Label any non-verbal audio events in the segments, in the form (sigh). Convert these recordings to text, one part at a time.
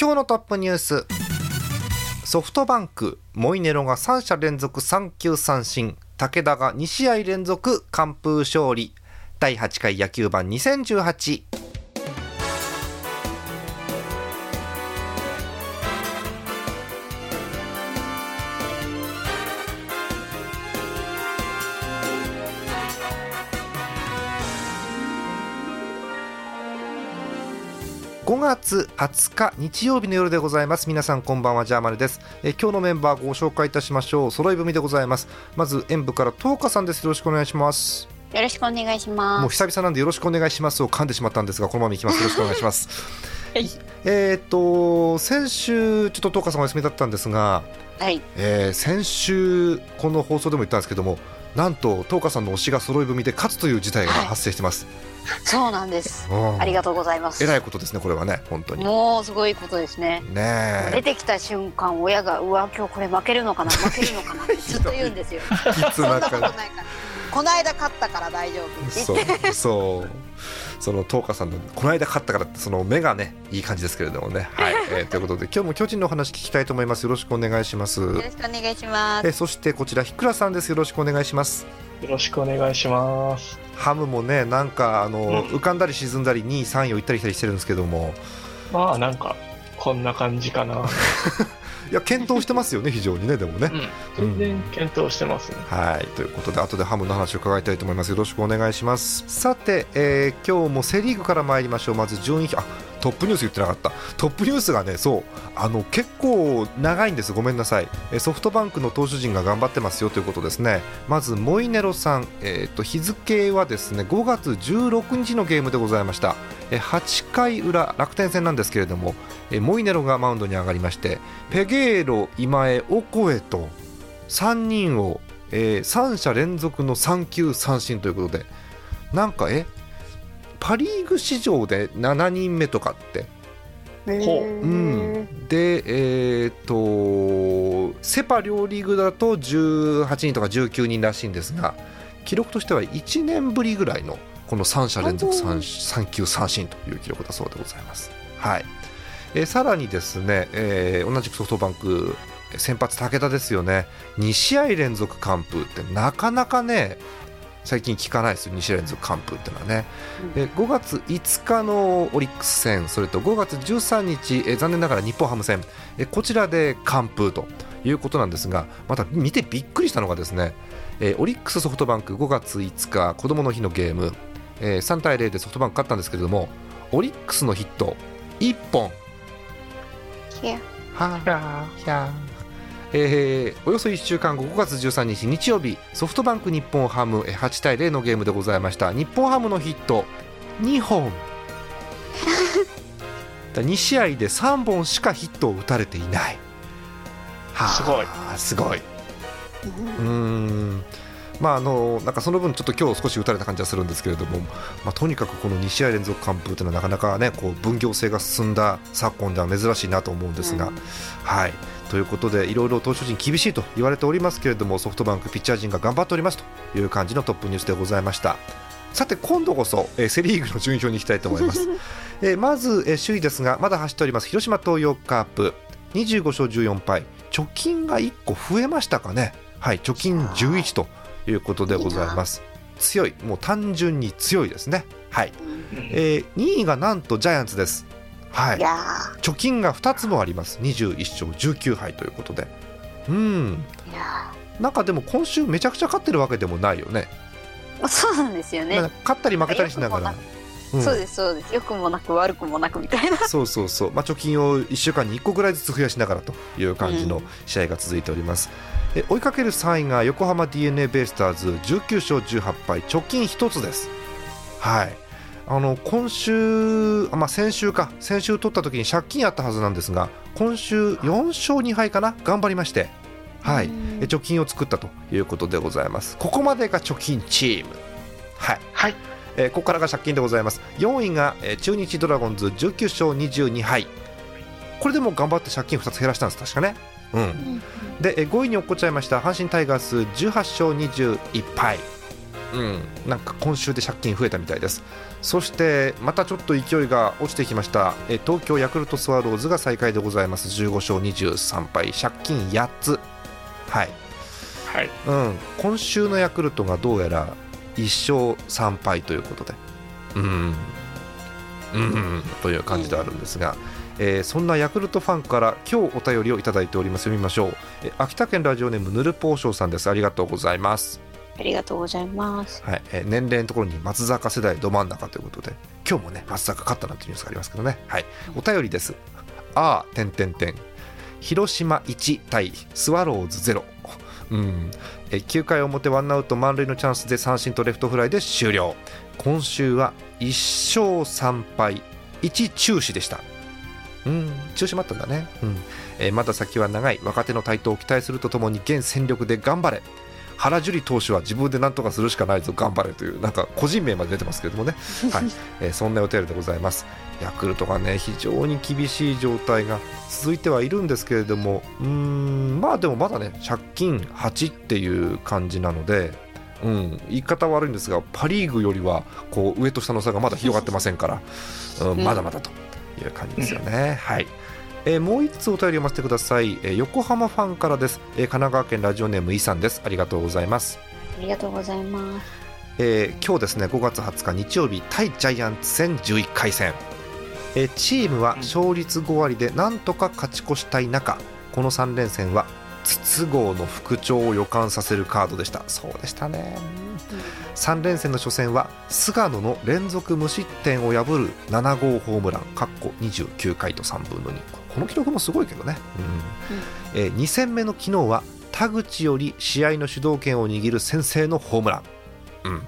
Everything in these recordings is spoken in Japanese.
今日のトップニュース。ソフトバンクモイネロが3者連続3球三振。武田が2試合連続完封勝利。第8回野球盤2018 5月20日日曜日の夜でございます。皆さんこんばんはジャーマネです。え今日のメンバーご紹介いたしましょう。揃い踏みでございます。まず演舞から東花さんです。よろしくお願いします。よろしくお願いします。もう久々なんでよろしくお願いします。を噛んでしまったんですがこのままいきます。よろしくお願いします。(laughs) はい。えーっと先週ちょっと東花さんお休みだったんですが、はい。えー先週この放送でも言ったんですけどもなんと東花さんの推しが揃い踏みで勝つという事態が発生してます、そうなんです。うん。ありがとうござざいます。えらいことですねこれはね本当に。もうすごいことですね。ね出てきた瞬間親がうわ今日これ負けるのかな負けるのかなって (laughs) ずっと言うんですよ。(laughs) そんなことないから。この間勝ったから大丈夫。そうそうその東花さんのこの間勝ったからってその目がねいい感じですけれどもね。(laughs) はい、えーということで今日も巨人のお話聞きたいと思います。よろしくお願いします。よろしくお願いします。えーそしてこちらひくらさんです。よろしくお願いします。よろしくお願いします。ハムもねなんかあの、うん。浮かんだり沈んだり2位3位を行ったり来たりしてるんですけども。まあなんかこんな感じかな。(laughs) いや検討してますよね (laughs) 非常にねでもね。うん、全然検討してますね。はい。ということで後でハムの話を伺いたいと思います。よろしくお願いします。さて、えー今日もセ・リーグから参りましょう。まず順位あトップニュース言ってなかった。トップニュースがねそうあの結構長いんです。ごめんなさい。ソフトバンクの投手陣が頑張ってますよということですね。まずモイネロさん、えー、と日付はですね5月16日のゲームでございました。8回裏楽天戦なんですけれどもモイネロがマウンドに上がりましてペゲーロ、今江、オコエと3人を、えー、3者連続の3球三振ということでなんかえパ・リーグ史上で7人目とかって、ほう。うん、でえー、とセ・パ両リーグだと18人とか19人らしいんですが記録としては1年ぶりぐらいのこの3者連続 3, 三球三振という記録だそうでございます。はい。えーさらにですね、えー同じくソフトバンク先発武田ですよね。2試合連続完封ってなかなかね最近聞かないですよ2試合連続完封っていうのはね、えー5月5日のオリックス戦それと5月13日、えー残念ながら日本ハム戦、えーこちらで完封ということなんですがまた見てびっくりしたのがですね、えーオリックスソフトバンク5月5日子供の日のゲーム、えー3対0でソフトバンク勝ったんですけれどもオリックスのヒット1本えーおよそ1週間後5月13日日曜日ソフトバンク日本ハムえー8対0のゲームでございました。日本ハムのヒット。2本。(laughs) 2試合で3本しかヒットを打たれていない。はあすごい。すごい。うーん。まああのなんかその分ちょっと今日少し打たれた感じはするんですけれども、まあ、とにかくこの2試合連続完封というのはなかなかねこう分業制が進んだ昨今では珍しいなと思うんですが、うん。はいということでいろいろ投手陣厳しいと言われておりますけれどもソフトバンクピッチャー陣が頑張っておりますという感じのトップニュースでございました。さて今度こそ、えーセ・リーグの順位表に行きたいと思います、(laughs) えーまず、えー首位ですがまだ走っております広島東洋カープ。25勝14敗。貯金が1個増えましたかね。はい貯金11ということでございます。強い。もう単純に強いですね。はい、えー2位がなんとジャイアンツですはい。貯金が2つもあります。21勝19敗ということで。うん。なんかでも今週めちゃくちゃ勝ってるわけでもないよね。ーそうなんですよね。まあ勝ったり負けたりしながら、うん。そうですそうです。良くもなく悪くもなくみたいな。そうそうそう、まあ、貯金を1週間に1個ぐらいずつ増やしながらという感じのうん。試合が続いております、え追いかける3位が横浜 d n a ベイスターズ19勝18敗。貯金1つです。はいあの今週、あまあ、先週か。先週取った時に借金あったはずなんですが今週4勝2敗かな？頑張りまして、はい、貯金を作ったということでございます。ここまでが貯金チーム。はい。はい。えーここからが借金でございます。4位が、えー中日ドラゴンズ19勝22敗。これでも頑張って借金2つ減らしたんです。確かね。うん。うんでえー5位に落っこっちゃいました阪神タイガース18勝21敗うん。なんか今週で借金増えたみたいです。そしてまたちょっと勢いが落ちてきました。えー東京ヤクルトスワローズが最下位でございます。15勝23敗。借金8つ。はい。はい。うん、今週のヤクルトがどうやら1勝3敗ということで、うん、うん、という感じであるんですが、えーそんなヤクルトファンから今日お便りをいただいております。読みましょう、えー秋田県ラジオネームぬるぽうしょうさんです。ありがとうございます、ありがとうございます。はい。えー年齢のところに松坂世代ど真ん中ということで今日もね松坂勝ったなんてニュースがありますけどね。はい。お便りです。あーてんてんてん。広島1対スワローズ0うん、え9回表ワンアウト満塁のチャンスで三振とレフトフライで終了。今週は1勝3敗1中止でした。うん。中止もあったんだね、うん。えーまだ先は長い。若手の台頭を期待するとともに現戦力で頑張れ。原樹里投手は自分で何とかするしかないぞ頑張れというなんか個人名まで出てますけれどもね、(laughs) はい。えーそんなお便りでございます。ヤクルトがね非常に厳しい状態が続いてはいるんですけれどもうーんまあでもまだね借金8っていう感じなので、うん、言い方悪いんですがパ・リーグよりはこう上と下の差がまだ広がってませんから、うん、うんまだまだという感じですよね。はいえーもう一つお便り読ませてください、えー横浜ファンからです、えー神奈川県ラジオネームイさんです。ありがとうございます。ありがとうございます。えー今日ですね5月20日日曜日対ジャイアンツ戦11回戦、えーチームは勝率5割でなんとか勝ち越したい中この3連戦は筒香の復調を予感させるカードでした。そうでしたね。3連戦の初戦は菅野の連続無失点を破る7号ホームランかっこ29回と3分の2この記録もすごいけどね、うん。えー2戦目の昨日は田口より試合の主導権を握る先制のホームラン、うん、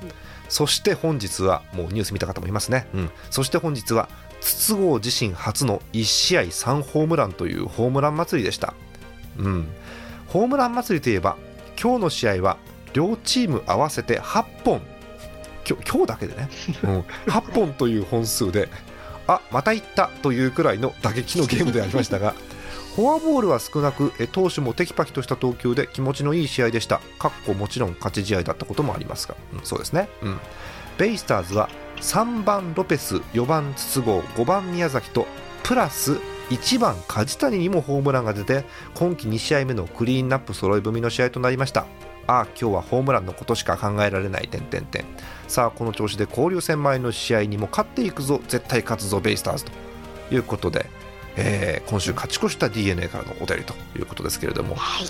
そして本日はもうニュース見た方もいますね、うん、そして本日は筒香自身初の1試合3ホームランというホームラン祭りでした、うん、ホームラン祭りといえば今日の試合は両チーム合わせて8本。今日今日だけでね、うん、8本という本数であまた行ったというくらいの打撃のゲームでありましたが (laughs) フォアボールは少なくえ投手もテキパキとした投球で気持ちのいい試合でした。かっこもちろん勝ち試合だったこともありますが、うんそうですね、うん、ベイスターズは3番ロペス4番筒香5番宮崎とプラス1番梶谷にもホームランが出て今季2試合目のクリーンナップ揃い踏みの試合となりました。ああ今日はホームランのことしか考えられない点々点さあこの調子で交流戦前の試合にも勝っていくぞ絶対勝つぞベイスターズということで、えー今週勝ち越した d n a からのお便りということですけれども。はい。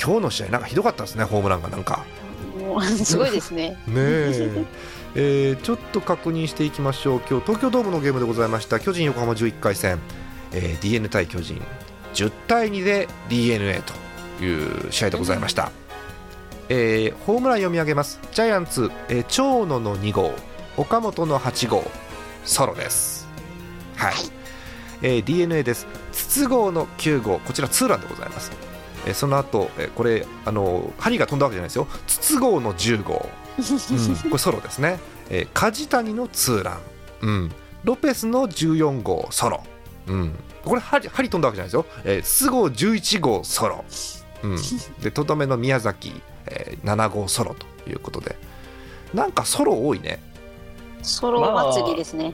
今日の試合なんかひどかったですねホームランがなんか。すごいですね。(laughs) ねえ。えーちょっと確認していきましょう。今日東京ドームのゲームでございました巨人横浜11回戦、えー、d n a 対巨人10対2で d n a という試合でございました、えーホームラン読み上げます。ジャイアンツ、えー長野の2号岡本の8号ソロです。はい、えー、d n a です。筒香の9号こちらツーランでございます。えーその後、えーこれあの針が飛んだわけじゃないですよ。筒香の10号。うん、これソロですね、えー梶谷のツーラン、うん、ロペスの14号ソロ、うん、これ針針飛んだわけじゃないですよ、えー、筒香11号ソロ、うん、でとどめの宮崎、7号ソロということで。なんかソロ多いね。ソロ祭りですね。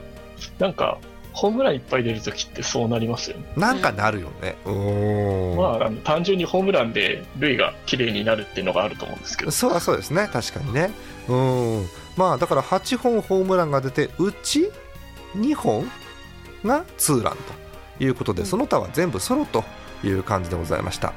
なんか、ホームランいっぱい出るときってそうなりますよね。なんかなるよね。うー。ん、まあ、あの単純にホームランで塁が綺麗になるっていうのがあると思うんですけど。そうはそうですね。確かにね。うん。まあだから8本ホームランが出てうち2本がツーランということで、うん。その他は全部ソロという感じでございました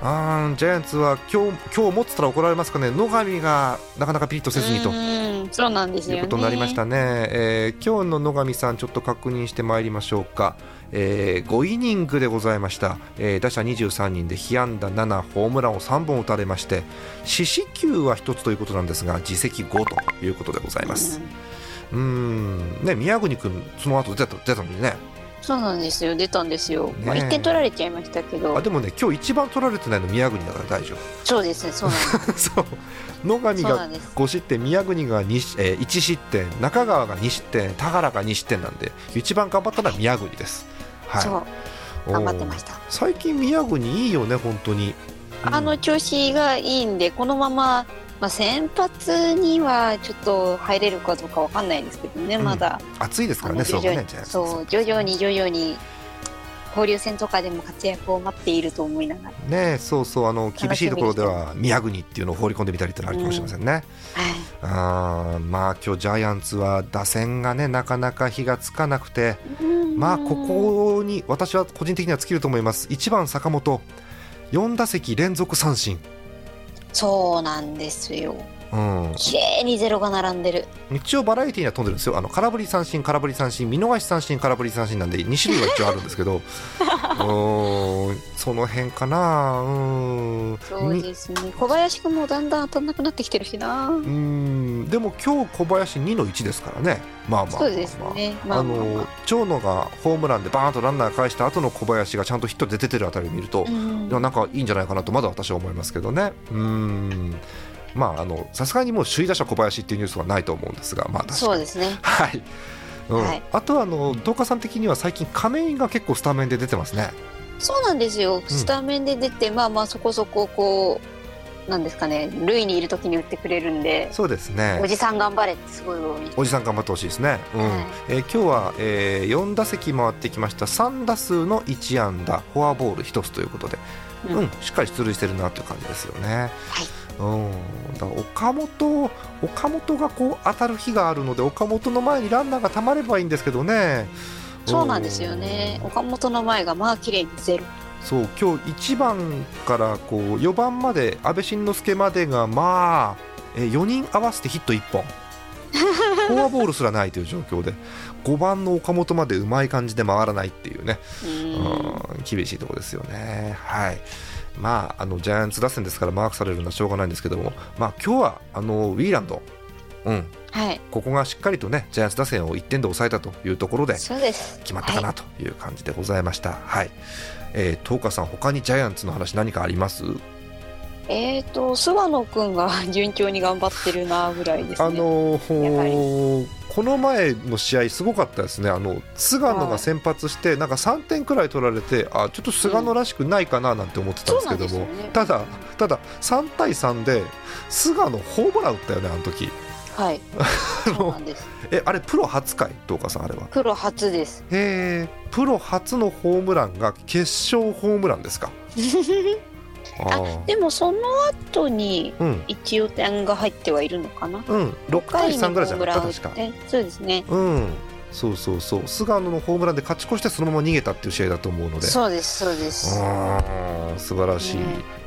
あージャイアンツは今日今日持ってたら怒られますかね。野上がなかなかピリッとせずにと。うん、そうなんですよね。いうことになりましたね、えー今日の野上さんちょっと確認してまいりましょうか、え5イニングでございました、えー打者23人で被安打7ホームランを3本打たれまして四死球は1つということなんですが自責5ということでございます、うん。ね宮國君その後出た出たのにねそうなんですよ。出たんですよ、ねまあ、1点取られちゃいましたけど。あでもね今日一番取られてないの宮國だから大丈そうですねそうなんで夫 (laughs) そう。野上がんです。5失点宮國が 2,、えー、1失点中川が2失点田原が2失点なんで一番頑張ったのは宮國です。はい。そう。頑張ってましした。最近宮國いいよね本当に。うん。あの調子がいいんでこのまま、まあ、先発にはちょっと入れるかどうかわかんないですけどね、うん。まだ。暑いですからねそう徐々に。ねそう徐々に徐々に交流戦とかでも活躍を待っていると思いながら、ねそうそうあの厳しいところでは宮國っていうのを放り込んでみたりってのあるかもしれませんね、はい、あーまあ今日ジャイアンツは打線がねなかなか火がつかなくて。まあここに私は個人的には尽きると思います。1番坂本。4打席連続三振そうなんですよ。うん、綺麗にゼロが並んでる。一応バラエティーには飛んでるんですよ。あの空振り三振空振り三振見逃し三振空振り三振なんで2種類は一応あるんですけど。(laughs) うーん。その辺かな。うん。そうにですね。小林君もだんだん当たんなくなってきてるしな。うん。でも今日小林2の1ですからね。まあまあまあ、まあ、そうですね。まああの長野がホームランでバーンとランナー返した後の小林がちゃんとヒットで出てるあたりを見ると、うん。なんかいいんじゃないかなとまだ私は思いますけどね。うんまああのさすがにもう首位打者小林っていうニュースはないと思うんですがまあ確かに。そうですね。はい、うん。はい。あとはあの東花さん的には最近亀井が結構スタメンで出てますね。そうなんですよ。スタメンで出て、まあまあそこそここうなんですかね。塁にいる時に打ってくれるんで。そうですね。おじさん頑張れってすごいおじさん頑張ってほしいですね、うん。はい。えー今日は、え4打席回ってきました3打数の1安打フォアボール1つということで、うん。うん。しっかり出塁してるなという感じですよね。うん、だ岡本岡本がこう当たる日があるので岡本の前にランナーがたまればいいんですけどね。そうなんですよね。岡本の前がまあ綺麗にゼロ。そう今日1番からこう4番まで阿部慎之助までがまあえー4人合わせてヒット1本。(laughs) フォアボールすらないという状況で5番の岡本までうまい感じで回らないっていうね、うん。うん、厳しいところですよね。はいまあ、あのジャイアンツ打線ですからマークされるのはしょうがないんですけども、まあ、今日はあのウィーランド、うん、はい。ここがしっかりとねジャイアンツ打線を1点で抑えたというところで決まったかなという感じでございました。はい、えー、東花さん他にジャイアンツの話何かあります？えーと菅野くんが (laughs) 順調に頑張ってるなぐらいですね。あのーこの前の試合すごかったですね。あの菅野が先発してなんか3点くらい取られてあちょっと菅野らしくないかななんて思ってたんですけども、ね。ただただ3対3で菅野ホームラン打ったよねあの時。はい。あ (laughs) そうなのんです。えあれプロ初回東花さんあれは。プロ初です。へえプロ初のホームランが決勝ホームランですか？(laughs) あでもその後にうん。一応点が入ってはいるのかな？うん。6対3ぐらいじゃなかったホームラン確かそうですね。うん。そうそうそう。菅野のホームランで勝ち越してそのまま逃げたっていう試合だと思うので。そうですそうです。あー素晴らしい、ね。うん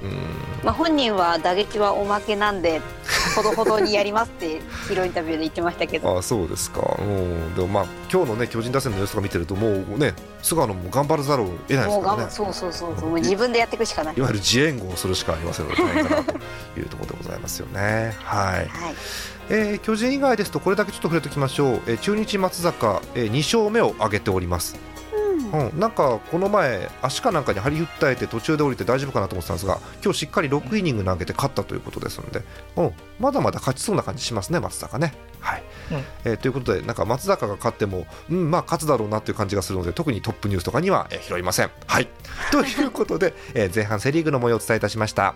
まあ本人は打撃はおまけなんで (laughs) ほどほどにやりますってヒーローインタビューで言ってましたけど。あそうですか、うん、でもまあ今日のね巨人打線の様子とか見てるともうね菅野も頑張らざるを得ないですからね。そうそうそうそう。もう自分でやっていくしかない。いわゆる自援護をするしかありませんので大変かなというところでございますよね。(laughs) はい。はい。えー巨人以外ですとこれだけちょっと触れておきましょう、えー中日松坂、えー2勝目を挙げております、うんうん、なんかこの前足かなんかに張り訴えて途中で降りて大丈夫かなと思ってたんですが今日しっかり6イニング投げて勝ったということですので、うん、まだまだ勝ちそうな感じしますね松坂ね。はいうんえーということでなんか松坂が勝っても、うん、まあ勝つだろうなという感じがするので特にトップニュースとかには、えー拾いません。はい (laughs) ということで、えー前半セ・リーグの模様をお伝えいたしました。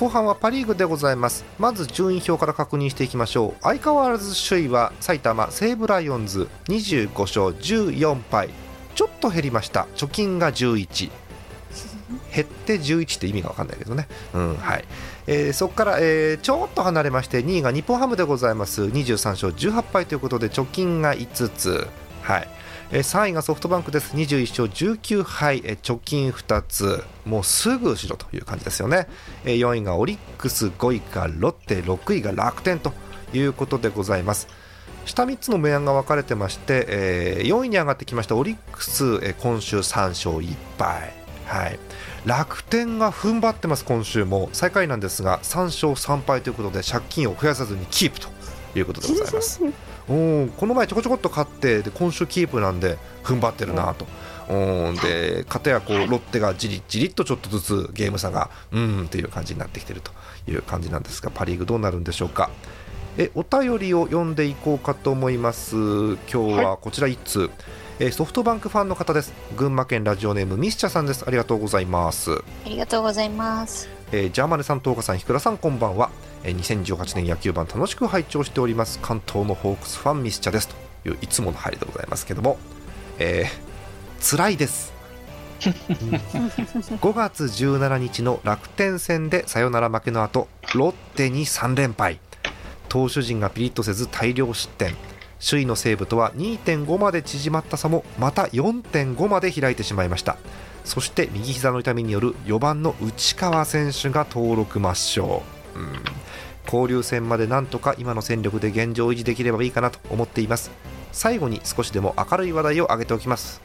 後半はパ・リーグでございます。まず順位表から確認していきましょう。相変わらず首位は埼玉西武ライオンズ。25勝14敗。ちょっと減りました。貯金が11減って11って意味が分かんないけどね、うんはい。えーそこから、えーちょっと離れまして2位が日本ハムでございます。23勝18敗ということで貯金が5つ、はい。3位がソフトバンクです。21勝19敗、貯金2つ。もうすぐ後ろという感じですよね、えー4位がオリックス5位がロッテ6位が楽天ということでございます。下3つの明暗が分かれてまして、え4位に上がってきました。オリックス、え今週3勝1敗、はい、楽天が踏ん張ってます、今週も。最下位なんですが3勝3敗ということで借金を増やさずにキープということでございます。うんこの前ちょこちょこっと勝ってで今週キープなんで踏ん張ってるなと。うん。で片やこうロッテがじりじりっとちょっとずつゲーム差がうんっていう感じになってきてるという感じなんですがパ・リーグどうなるんでしょうか。えお便りを読んでいこうかと思います。今日はこちら1通、えーソフトバンクファンの方です。群馬県ラジオネームミスチャさんです。ありがとうございます。ありがとうございます。えージャーマネさん、東岡さん、ひくらさん、こんばんは、えー2018年野球版楽しく拝聴しております関東のホークスファンミスチャですといういつもの入りでございますけども、えー、辛いです、うん5月17日の楽天戦でサヨナラ負けの後ロッテに3連敗。投手陣がピリッとせず大量失点。首位の西武とは2.5まで縮まった差もまた4.5まで開いてしまいました。そして右膝の痛みによる4番の内川選手が登録抹消、うん、交流戦までなんとか今の戦力で現状維持できればいいかなと思っています。最後に少しでも明るい話題を挙げておきます。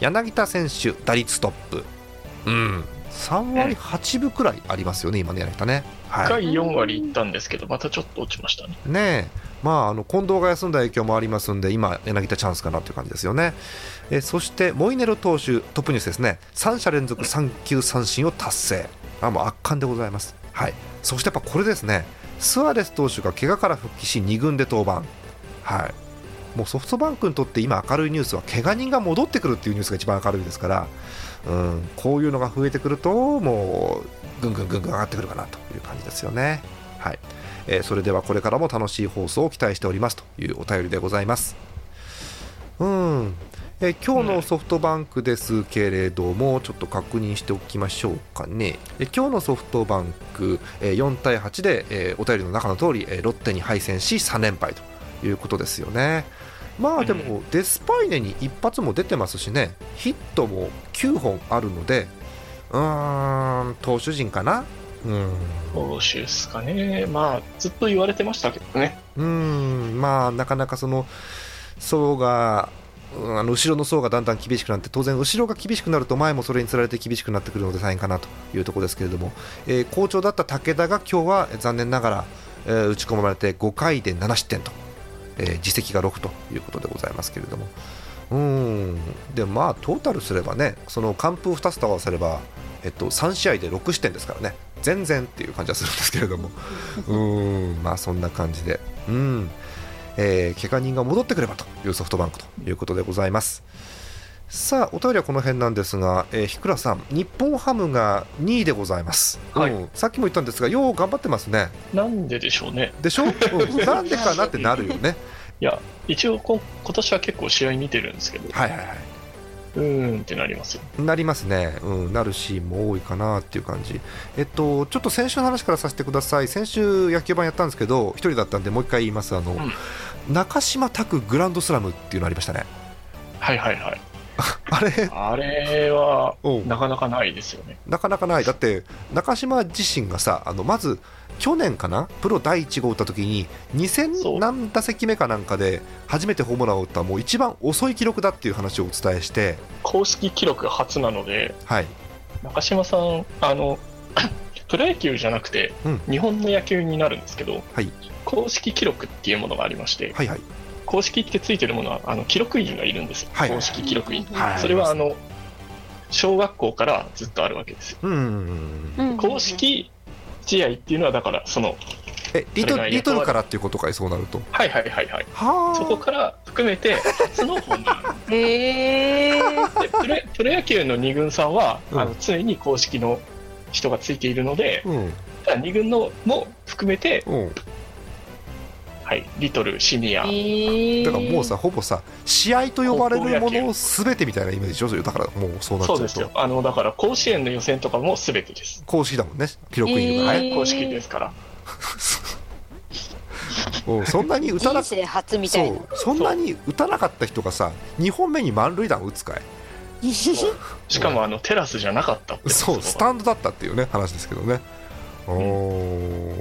柳田選手打率トップ。うん。3割8分くらいありますよね今ね柳田ね。1はい。回4割いったんですけど、またちょっと落ちましたね。ねえ。まあ、あの近藤が休んだ影響もありますんで今、柳田チャンスかなという感じですよね。えそしてモイネロ投手トップニュースですね。3者連続3球三振を達成。あもう圧巻でございます、はい、そしてやっぱこれですね。スアレス投手が怪我から復帰し2軍で登板、はい、もうソフトバンクにとって今明るいニュースは怪我人が戻ってくるっていうニュースが一番明るいですから、うん、こういうのが増えてくるともうぐんぐんぐんぐん上がってくるかなという感じですよね。はい。えーそれではこれからも楽しい放送を期待しておりますというお便りでございます。うん。えー今日のソフトバンクですけれども、ちょっと確認しておきましょうかね、えー今日のソフトバンク、えー4対8で、えーお便りの中の通り、えーロッテに敗戦し3連敗ということですよね。まあでも、デスパイネに一発も出てますしね、ヒットも9本あるので、うーん、投手陣かな？うん投手ですかね。まあ、ずっと言われてましたけどね。うーんまあなかなかその層があの後ろの層がだんだん厳しくなって当然後ろが厳しくなると前もそれにつられて厳しくなってくるので大変かなというところですけれども、えー好調だった武田が今日は残念ながら、えー打ち込まれて5回で7失点と、えー自責が6ということでございますけれども。うん。でまあトータルすればねその完封2つと合わせれば、えっと、3試合で6失点ですからね。全然っていう感じはするんですけれども。うん。まあそんな感じで。うん。えー、怪我人が戻ってくればというソフトバンクということでございます。さあお便りはこの辺なんですが、えー、日倉さん日本ハムが2位でございます、はい。うん。さっきも言ったんですがよう頑張ってますね。なんででしょうね。でしょ、うん、なんでかなってなるよね。(laughs) いや、一応こ、今年は結構試合見てるんですけど、はいはいはうーん。ってなりますなりますね、うん、なるシーンも多いかなっていう感じ。えっとちょっと先週の話からさせてください。先週野球盤やったんですけど一人だったんでもう一回言います。あの、中島拓グランドスラムっていうのありましたね。はいはいはい。(laughs) あれ？あれは、う。んなかなかないですよね。なかなかない、だって中島自身がさ、あのまず去年かな、プロ第1号打った時に、そう。2000何打席目かなんかで初めてホームランを打った、もう一番遅い記録だっていう話をお伝えして、公式記録初なので、はい、中島さん、あの、(clears throat) プロ野球じゃなくて、うん。日本の野球になるんですけど、はい。公式記録っていうものがありまして、はいはい、公式ってついてるものは、あの記録員がいるんですよ、はい。公式記録員。はい。それはあの小学校からずっとあるわけですよ。うんうんうん、うん。公式試合っていうのは、だから、その、えリトリトルからっていうことかい、そうなると。はいはいはいはい、はそこから含めて、初のホームラン。(laughs) へえ。でプロプロ野球の二軍さんは、うんあの常に公式の人がついているので、うんただ2軍のも含めて、うんはい、リトル、シニア、えだからもうさほぼさ試合と呼ばれるものを全てみたいなイメージでしょ？だからもうそうなっちゃうと。そうですよ。あの、だから甲子園の予選とかも全てです。公式だもんね。記録員がね、えー公式ですから。(laughs) うんそんなに打たな人生初みたいな。そう。そんなに打たなかった人がさ2本目に満塁弾打つかい？(laughs) しかも、あの、テラスじゃなかったっていそうスタンドだったっていうね話ですけどね。お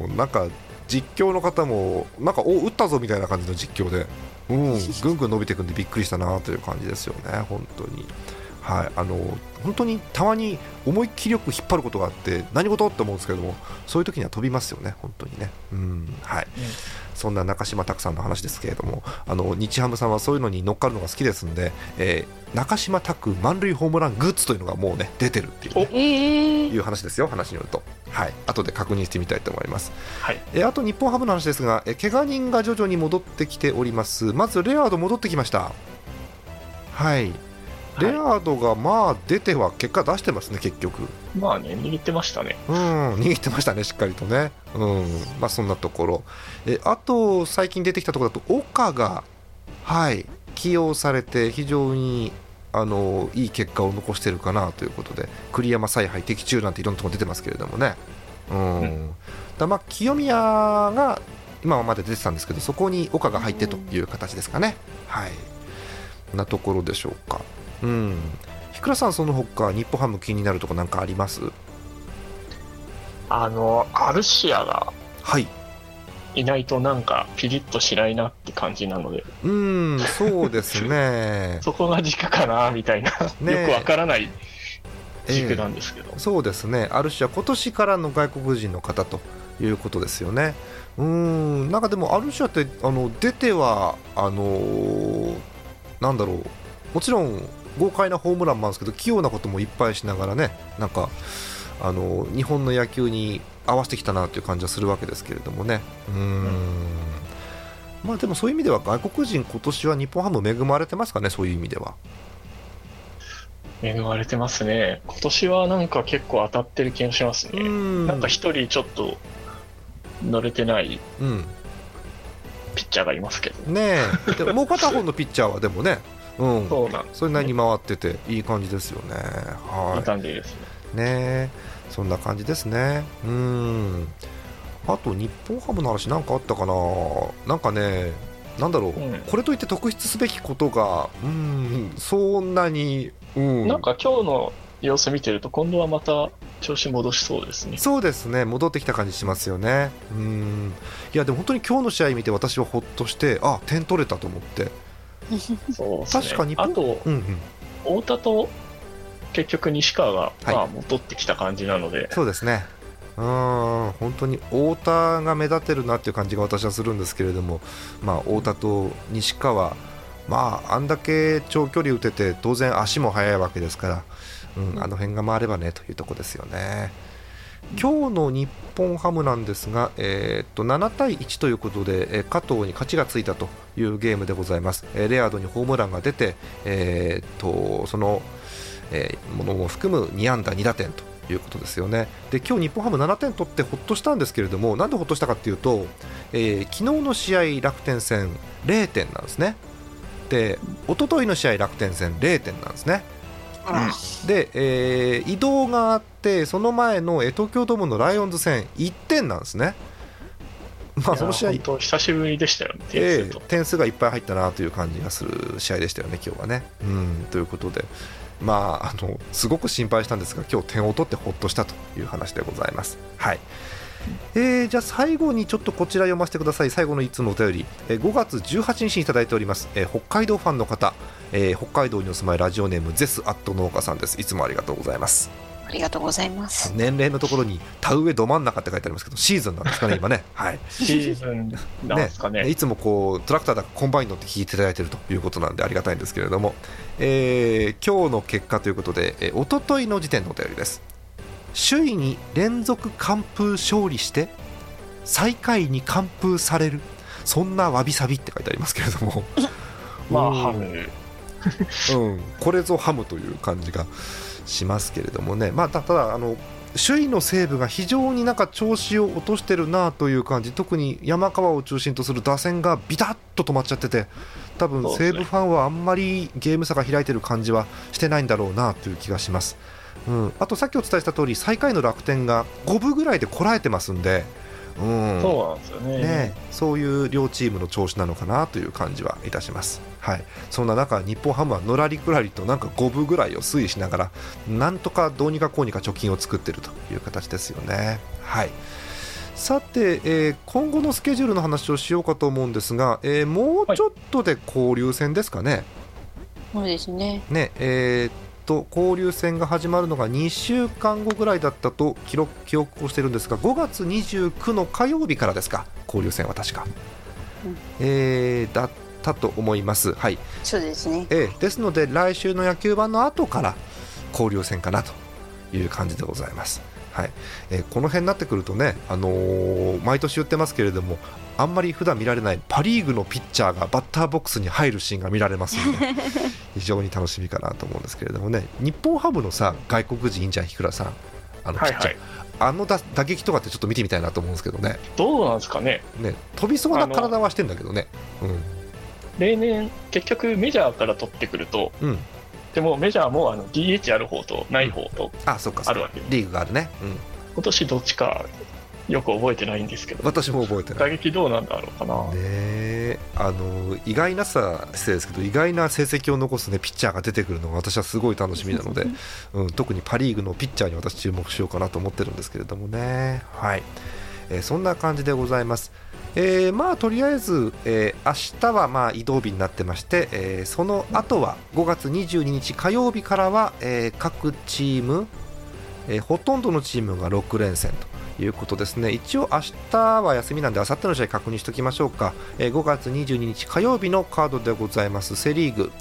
ー。なんか実況の方もなんかお打ったぞみたいな感じの実況でうん (laughs) ぐんぐん伸びていくんでびっくりしたなという感じですよね本当に。はいあの本当にたまに思いっきりよく引っ張ることがあって何事って思うんですけどもそういう時には飛びますよね本当にね。うんはい、そんな中島拓さんの話ですけれどもあの日ハムさんはそういうのに乗っかるのが好きですんで、えー中島拓満塁ホームラングッズというのがもうね出てるっていうね、ええいう話ですよ、話によると。はい、後で確認してみたいと思います。はい。えあと日本ハムの話ですが、え怪我人が徐々に戻ってきております。まずレアード戻ってきました。はい。レアードがまあ出ては結果出してますね、結局。まあね、握ってましたね。うん、握ってましたね、しっかりとね。うん、まあそんなところ。えあと、最近出てきたところだと、岡が、はい、起用されて、非常にあのいい結果を残してるかなということで、栗山采配的中なんていろんなところ出てますけれどもね。うん。うんだまあ清宮が今まで出てたんですけど、そこに岡が入ってという形ですかね。はい。なところでしょうか。うん。ひくらさん、その他日本ハム気になるところなんかあります？あの、アルシアがはい。いないとなんかピリッとしないなって感じなので、うーん、そうですね。(laughs) そこが軸かな、みたいな、よくわからない軸なんですけど。そうですね。ある種は今年からの外国人の方ということですよね。うーん、なんかでもアルシアってあの出てはあのーなんだろう。もちろん豪快なホームランもあるんですけど、器用なこともいっぱいしながらね、なんかあの日本の野球に合わせてきたなという感じはするわけですけれどもね。うーん。まあでもそういう意味では外国人今年は日本ハム恵まれてますかね？そういう意味では。恵まれてますね。今年はなんか結構当たってる気がしますね。んなんか一人ちょっと乗れてないうん。ピッチャーがいますけど。ねえ、でもう片方のピッチャーはでもね、うん、そうなんそれなりに回ってていい感じですよね。いいは感じですね。い、ねえ、そんな感じですね。うん。あと日本ハムの話なんかあったかな。なんかね、なんだろう、うんこれといって特筆すべきことが、うん、そんなに、うん、なんか今日の様子見てると、今度はまた調子戻しそうですね。そうですね、戻ってきた感じしますよね。うん、いやでも本当に今日の試合見て私はほっとして、あ、点取れたと思って。(laughs) そうですね。確かにあと、うんうん。太田と結局西川が、はいまあ、戻ってきた感じなので、そうですね。うーん本当に太田が目立ってるなっていう感じが私はするんですけれども、まあ、太田と西川、まあ、あんだけ長距離打てて当然足も速いわけですから、うん、あの辺が回ればねというところですよね。今日の日本ハムなんですが、えーっと7対1ということで、えー加藤に勝ちがついたというゲームでございます。えーレアードにホームランが出て、えーっとその、えーものも含む2安打2打点ということですよね。で今日日本ハム7点取ってほっとしたんですけれども、なんでほっとしたかっていうと、えー昨日の試合楽天戦0点なんですね。で一昨日の試合楽天戦0点なんですね。で、えー移動があってその前のえー東京ドームのライオンズ戦1点なんですね。まあその試合久しぶりでしたよね、点え数点数がいっぱい入ったなという感じがする試合でしたよね、今日はね。うんということで、まあ、あのすごく心配したんですが、今日点を取ってほっとしたという話でございます。はい。えーじゃあ最後にちょっとこちら読ませてください、最後の1つのお便り、えー5月18日にいただいております、えー北海道ファンの方、えー北海道にお住まいラジオネームゼスアット農家さんです、いつもありがとうございます。ありがとうございます。年齢のところに田植えど真ん中って書いてありますけど、シーズンなんですかね、今ね。はいシーズンなんですかね。いつもこうトラクターだかコンバイン乗って聞いていただいているということなんでありがたいんですけれども、えー今日の結果ということで、えー、一昨日の時点のお便りです首位に連続完封勝利して最下位に完封されるそんなわびさびって書いてありますけれども (laughs) まあ、うんハム。うん、これぞハムという感じがしますけれどもね、まあ、たただあの首位の西武が非常になんか調子を落としてるなという感じ。特に山川を中心とする打線がビタッと止まっちゃってて多分西武ファンはあんまりゲーム差が開いてる感じはしてないんだろうなという気がします、うん、あとさっきお伝えした通り最下位の楽天が5分ぐらいでこらえてますんで、うん、そうなんですよね。ね、そういう両チームの調子なのかなという感じはいたします。はい、そんな中、日本ハムはのらりくらりとなんか五分ぐらいを推移しながら、なんとかどうにかこうにか貯金を作っているという形ですよね。はいさて、えー今後のスケジュールの話をしようかと思うんですが、えーもうちょっとで交流戦ですかね。そうですね。ねえーっと交流戦が始まるのが2週間後ぐらいだったと記録記憶をしてるんですが5月29の火曜日からですか。交流戦は確か、うん。えーだったと思います、はい。そうですね。えーですので来週の野球盤の後から交流戦かなという感じでございます。はいえーこの辺になってくるとね、あのー毎年言ってますけれどもあんまり普段見られないパ・リーグのピッチャーがバッターボックスに入るシーンが見られますので (laughs) 非常に楽しみかなと思うんですけれどもね日本ハムのさ外国人いいんじゃん、日倉さんあのピッチャー、はいはい。あの打打撃とかってちょっと見てみたいなと思うんですけどねどうなんですかね。ね飛びそうな体はしてんだけどね。うん例年、結局メジャーから取ってくると、うん、でもメジャーもあの DH ある方とない方とあそっかあるわけで、リーグがあるね、うん、今年どっちかよく覚えてないんですけど、私も覚えてない。打撃どうなんだろうかな。ねえ。あの意外なさ失礼ですけど意外な成績を残す、ね、ピッチャーが出てくるのが私はすごい楽しみなので、(laughs) うん、特にパ・リーグのピッチャーに私注目しようかなと思ってるんですけれどもね、はい。えーそんな感じでございます。えーまあとりあえず、えー明日はまあ移動日になってまして、えーその後は5月22日火曜日からは、えー各チーム、えーほとんどのチームが6連戦ということですね。一応明日は休みなんで明後日の試合確認しておきましょうか、えー5月22日火曜日のカードでございますセ・リーグ、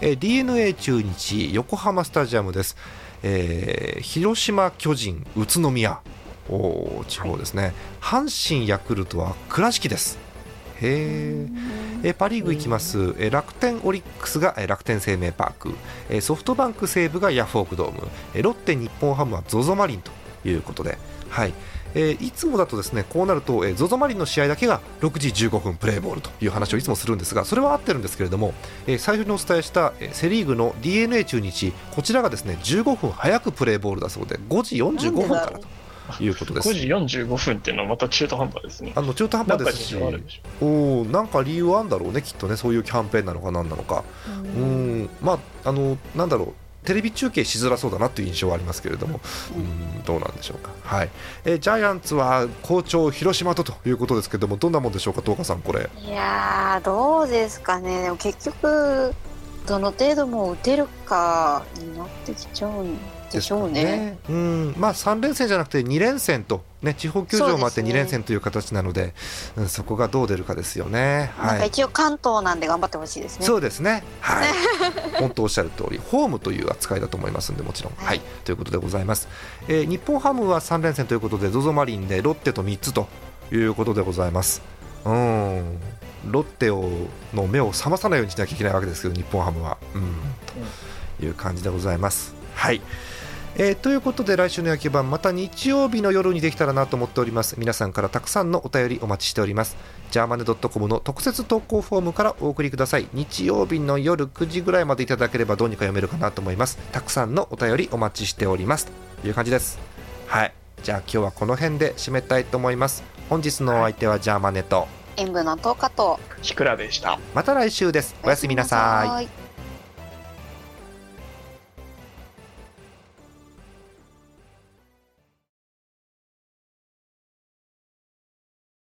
えー d n a 中日横浜スタジアムです、えー広島巨人宇都宮。地方ですね、阪神ヤクルトは倉敷です。へえパ・リーグいきます、えー楽天オリックスが楽天生命パーク、えソフトバンク西武がヤフオクドーム、えロッテ日本ハムは ZOZO マリンということで、はい。えーいつもだとですねこうなると、えー、ZOZO マリンの試合だけが6時15分プレーボールという話をいつもするんですがそれは合ってるんですけれども、えー最初にお伝えした、セ・リーグの d n a 中日こちらがですね15分早くプレーボールだそうで5時45分からと。いうことです。5時45分っていうのはまた中途半端ですね。あの中途半端ですし。おーなんか理由はあるんだろうねきっとね。そういうキャンペーンなのか何なのか。うん。まああのなんだろう。テレビ中継しづらそうだなという印象はありますけれども、うん、どうなんでしょうか、はい。えージャイアンツは好調、広島とということですけれども、どんなもんでしょうか、東花さん、これ、いやーどうですかね。でも結局どの程度もう打てるかになってきちゃうんでしょうね。うんまあ、3連戦じゃなくて2連戦と、ね、地方球場もあって2そうですね連戦という形なので、うん、そこがどう出るかですよね。なんか一応関東なんで頑張ってほしいですね。そうですね、はい、(laughs) 本当おっしゃる通り、ホームという扱いだと思いますんで、もちろん。は、はいいということでございます、えー日本ハムは3連戦ということで、ZOZO マリンでロッテと3つということでございます。うんロッテをの目を覚まさないようにしなきゃいけないわけですけど、日本ハムは。うん、という感じでございます。はいえーということで来週の野球盤また日曜日の夜にできたらなと思っております。皆さんからたくさんのお便りお待ちしております。ジャーマネドットコムの特設投稿フォームからお送りください。日曜日の夜9時ぐらいまでいただければどうにか読めるかなと思います。たくさんのお便りお待ちしております。という感じです。はい。じゃあ今日はこの辺で締めたいと思います。本日のお相手はジャーマネと。演舞の10日と。シクラでした。また来週です。おやすみなさい。い。